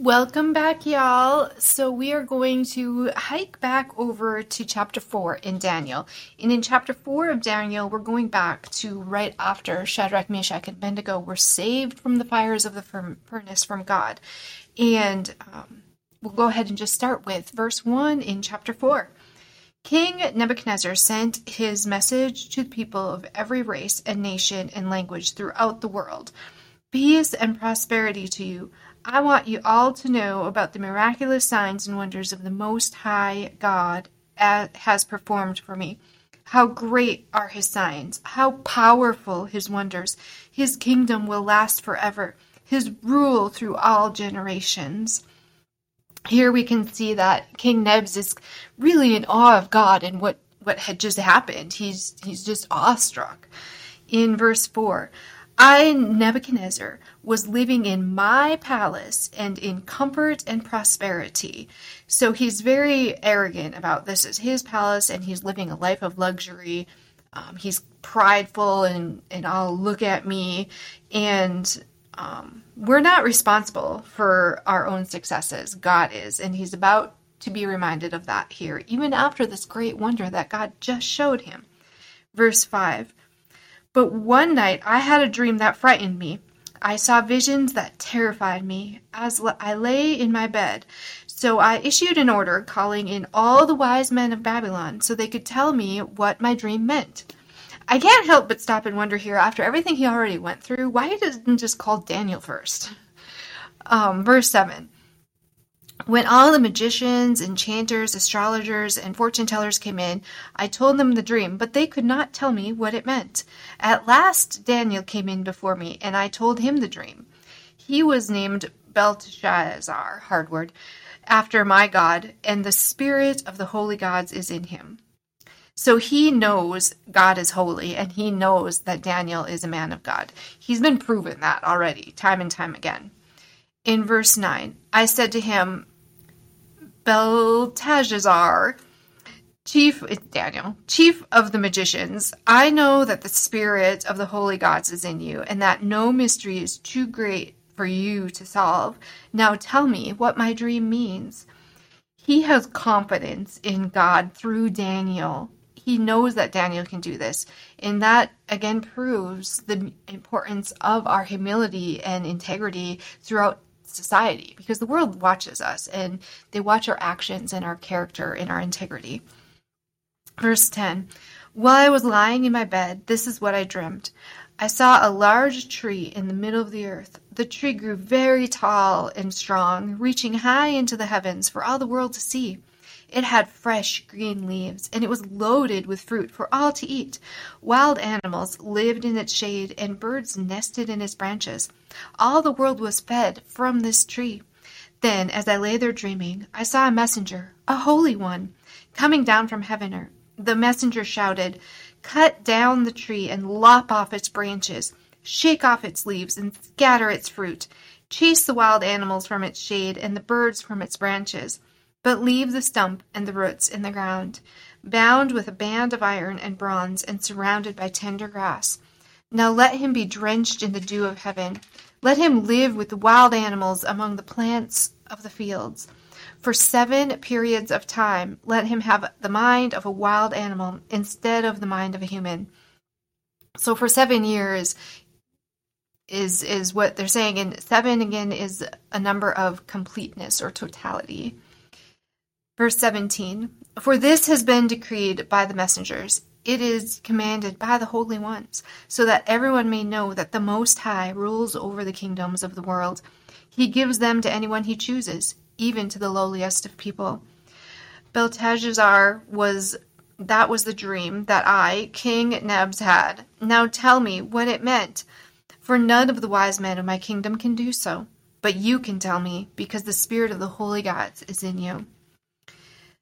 Welcome back, y'all. So, we are going to hike back over to chapter 4 in Daniel. And in chapter 4 of Daniel, we're going back to right after Shadrach, Meshach, and Abednego were saved from the fires of the furnace from God. And um, we'll go ahead and just start with verse 1 in chapter 4. King Nebuchadnezzar sent his message to the people of every race and nation and language throughout the world Peace and prosperity to you I want you all to know about the miraculous signs and wonders of the Most High God has performed for me. How great are his signs, how powerful his wonders. His kingdom will last forever, his rule through all generations. Here we can see that King Nebs is really in awe of God and what, what had just happened. He's, he's just awestruck. In verse 4, I, Nebuchadnezzar, was living in my palace and in comfort and prosperity. So he's very arrogant about this is his palace and he's living a life of luxury. Um, he's prideful and, and I'll look at me. And um, we're not responsible for our own successes. God is. And he's about to be reminded of that here, even after this great wonder that God just showed him. Verse 5 but one night I had a dream that frightened me. I saw visions that terrified me as I lay in my bed. So I issued an order calling in all the wise men of Babylon so they could tell me what my dream meant. I can't help but stop and wonder here, after everything he already went through, why he doesn't just call Daniel first. Um, verse 7 when all the magicians, enchanters, astrologers, and fortune tellers came in, I told them the dream, but they could not tell me what it meant. At last Daniel came in before me, and I told him the dream. He was named Belteshazzar, hard word, after my God, and the spirit of the holy gods is in him. So he knows God is holy, and he knows that Daniel is a man of God. He's been proven that already, time and time again. In verse 9, I said to him, Belteshazzar, chief Daniel, chief of the magicians, I know that the spirit of the holy gods is in you, and that no mystery is too great for you to solve. Now tell me what my dream means. He has confidence in God through Daniel. He knows that Daniel can do this. And that again proves the importance of our humility and integrity throughout society because the world watches us and they watch our actions and our character and our integrity. Verse 10 While I was lying in my bed, this is what I dreamed. I saw a large tree in the middle of the earth. The tree grew very tall and strong, reaching high into the heavens for all the world to see. It had fresh green leaves, and it was loaded with fruit for all to eat. Wild animals lived in its shade, and birds nested in its branches. All the world was fed from this tree. Then, as I lay there dreaming, I saw a messenger, a holy one, coming down from heaven. The messenger shouted, Cut down the tree and lop off its branches, shake off its leaves, and scatter its fruit. Chase the wild animals from its shade and the birds from its branches but leave the stump and the roots in the ground, bound with a band of iron and bronze and surrounded by tender grass. Now let him be drenched in the dew of heaven. Let him live with the wild animals among the plants of the fields. For seven periods of time, let him have the mind of a wild animal instead of the mind of a human. So for seven years is is what they're saying, and seven again is a number of completeness or totality. Verse 17 For this has been decreed by the messengers, it is commanded by the holy ones, so that everyone may know that the Most High rules over the kingdoms of the world. He gives them to anyone he chooses, even to the lowliest of people. Belteshazzar was that was the dream that I, King Nebs, had. Now tell me what it meant, for none of the wise men of my kingdom can do so. But you can tell me, because the spirit of the holy gods is in you.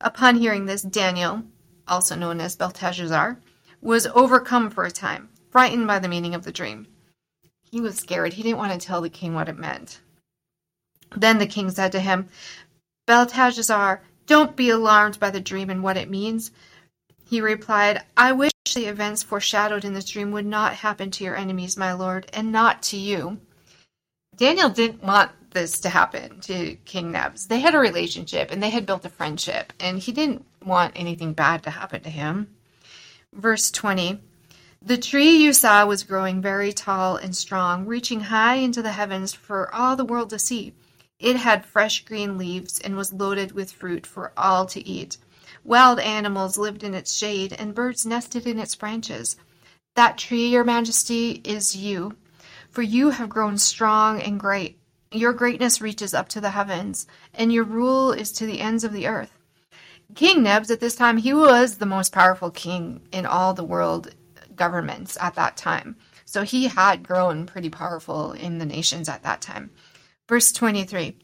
Upon hearing this, Daniel, also known as Belteshazzar, was overcome for a time, frightened by the meaning of the dream. He was scared. He didn't want to tell the king what it meant. Then the king said to him, Belteshazzar, don't be alarmed by the dream and what it means. He replied, I wish the events foreshadowed in this dream would not happen to your enemies, my lord, and not to you. Daniel didn't want this to happen to King Nebs. They had a relationship and they had built a friendship, and he didn't want anything bad to happen to him. Verse 20 The tree you saw was growing very tall and strong, reaching high into the heavens for all the world to see. It had fresh green leaves and was loaded with fruit for all to eat. Wild animals lived in its shade, and birds nested in its branches. That tree, your majesty, is you, for you have grown strong and great. Your greatness reaches up to the heavens, and your rule is to the ends of the earth. King Nebs, at this time, he was the most powerful king in all the world governments at that time. So he had grown pretty powerful in the nations at that time. Verse 23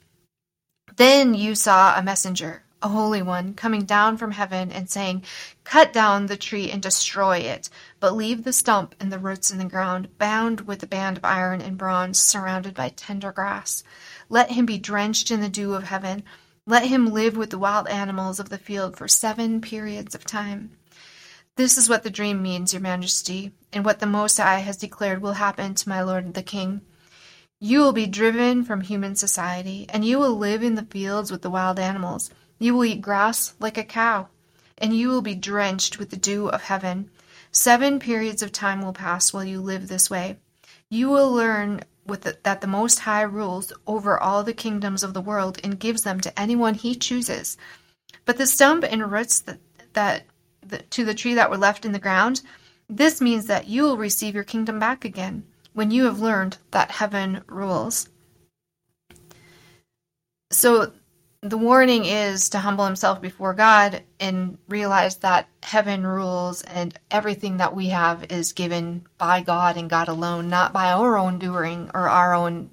Then you saw a messenger a holy one, coming down from heaven and saying, Cut down the tree and destroy it, but leave the stump and the roots in the ground, bound with a band of iron and bronze, surrounded by tender grass. Let him be drenched in the dew of heaven. Let him live with the wild animals of the field for seven periods of time. This is what the dream means, Your Majesty, and what the Most High has declared will happen to my lord the king. You will be driven from human society, and you will live in the fields with the wild animals. You will eat grass like a cow, and you will be drenched with the dew of heaven. Seven periods of time will pass while you live this way. You will learn the, that the Most High rules over all the kingdoms of the world and gives them to anyone he chooses. But the stump and roots that, that the, to the tree that were left in the ground, this means that you will receive your kingdom back again when you have learned that heaven rules. So the warning is to humble himself before God and realize that heaven rules and everything that we have is given by God and God alone, not by our own doing or our own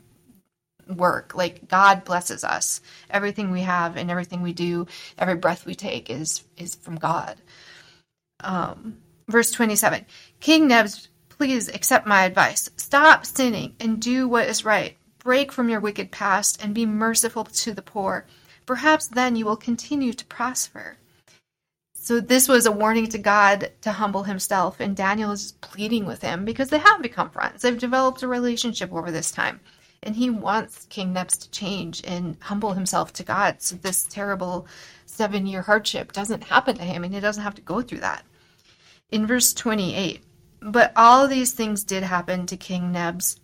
work. Like God blesses us. Everything we have and everything we do, every breath we take is is from God. Um, verse 27. King Nebs, please accept my advice. Stop sinning and do what is right. Break from your wicked past and be merciful to the poor Perhaps then you will continue to prosper. So this was a warning to God to humble himself, and Daniel is pleading with him because they have become friends. They've developed a relationship over this time. And he wants King Nebs to change and humble himself to God so this terrible seven year hardship doesn't happen to him and he doesn't have to go through that. In verse 28, but all these things did happen to King Nebs.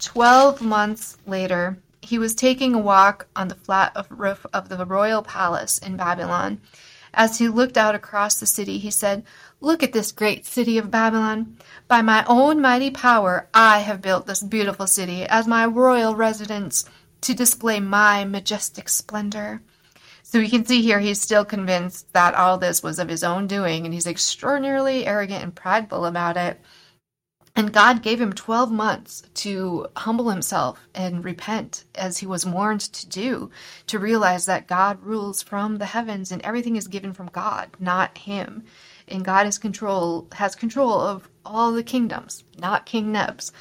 Twelve months later, he was taking a walk on the flat roof of the royal palace in Babylon. As he looked out across the city, he said, Look at this great city of Babylon. By my own mighty power, I have built this beautiful city as my royal residence to display my majestic splendor. So we can see here he's still convinced that all this was of his own doing, and he's extraordinarily arrogant and prideful about it. And God gave him 12 months to humble himself and repent as he was warned to do, to realize that God rules from the heavens and everything is given from God, not him. And God is control has control of all the kingdoms, not King Nebs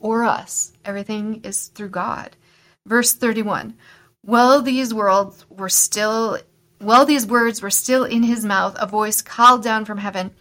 or us. Everything is through God. Verse 31. While these worlds were still while these words were still in his mouth, a voice called down from heaven,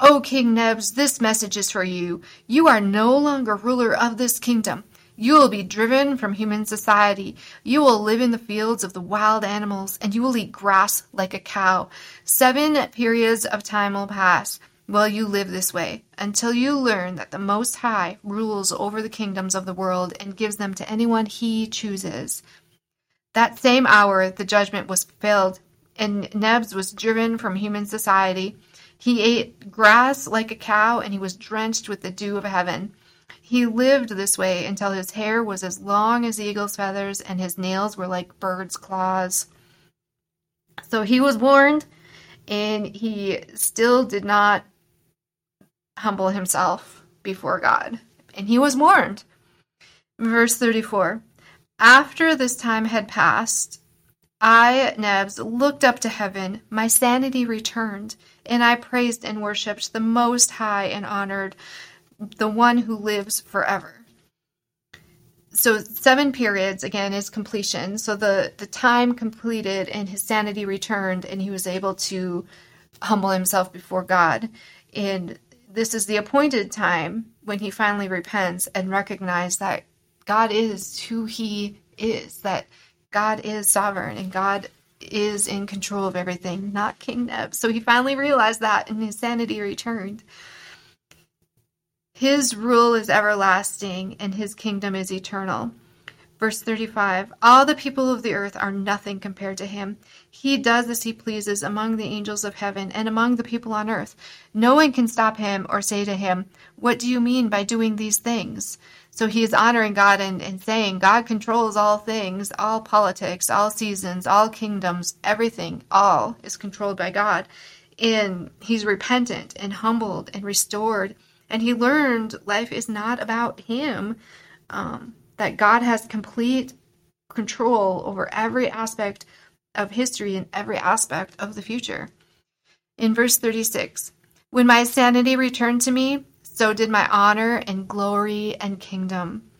O King Nebs, this message is for you. You are no longer ruler of this kingdom. You will be driven from human society. You will live in the fields of the wild animals, and you will eat grass like a cow. Seven periods of time will pass while you live this way, until you learn that the Most High rules over the kingdoms of the world and gives them to anyone he chooses. That same hour, the judgment was fulfilled, and Nebs was driven from human society. He ate grass like a cow, and he was drenched with the dew of heaven. He lived this way until his hair was as long as eagle's feathers, and his nails were like bird's claws. So he was warned, and he still did not humble himself before God. And he was warned. Verse 34 After this time had passed, I, Nebs, looked up to heaven, my sanity returned, and I praised and worshipped the Most High and honored the one who lives forever. So seven periods again is completion. So the the time completed and his sanity returned, and he was able to humble himself before God. And this is the appointed time when he finally repents and recognizes that God is who he is, that God is sovereign and God is in control of everything, not King Neb. So he finally realized that and his sanity returned. His rule is everlasting and his kingdom is eternal. Verse 35 All the people of the earth are nothing compared to him. He does as he pleases among the angels of heaven and among the people on earth. No one can stop him or say to him, What do you mean by doing these things? So he is honoring God and, and saying, God controls all things, all politics, all seasons, all kingdoms, everything, all is controlled by God. And he's repentant and humbled and restored. And he learned life is not about him. Um, that God has complete control over every aspect of history and every aspect of the future. In verse 36, when my sanity returned to me, so did my honor and glory and kingdom.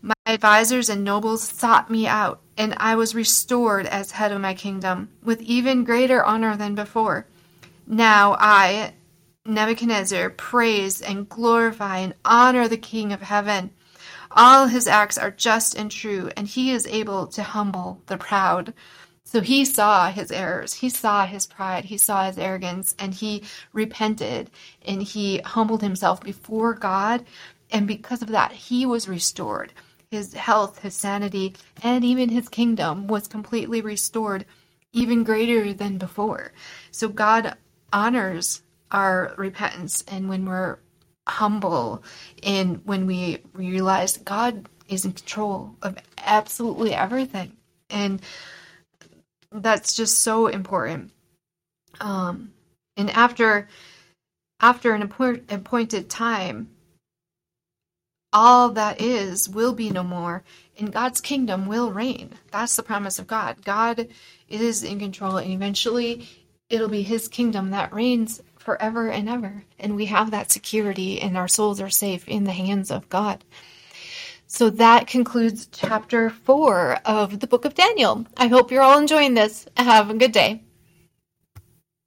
My advisers and nobles sought me out, and I was restored as head of my kingdom, with even greater honor than before. Now I, Nebuchadnezzar, praise and glorify and honor the King of heaven all his acts are just and true, and he is able to humble the proud. So he saw his errors, he saw his pride, he saw his arrogance, and he repented and he humbled himself before God. And because of that, he was restored. His health, his sanity, and even his kingdom was completely restored, even greater than before. So God honors our repentance. And when we're humble in when we realize God is in control of absolutely everything. And that's just so important. Um, and after after an appointed time, all that is will be no more, and God's kingdom will reign. That's the promise of God. God is in control, and eventually it'll be His kingdom that reigns forever and ever. And we have that security, and our souls are safe in the hands of God. So that concludes chapter four of the book of Daniel. I hope you're all enjoying this. Have a good day.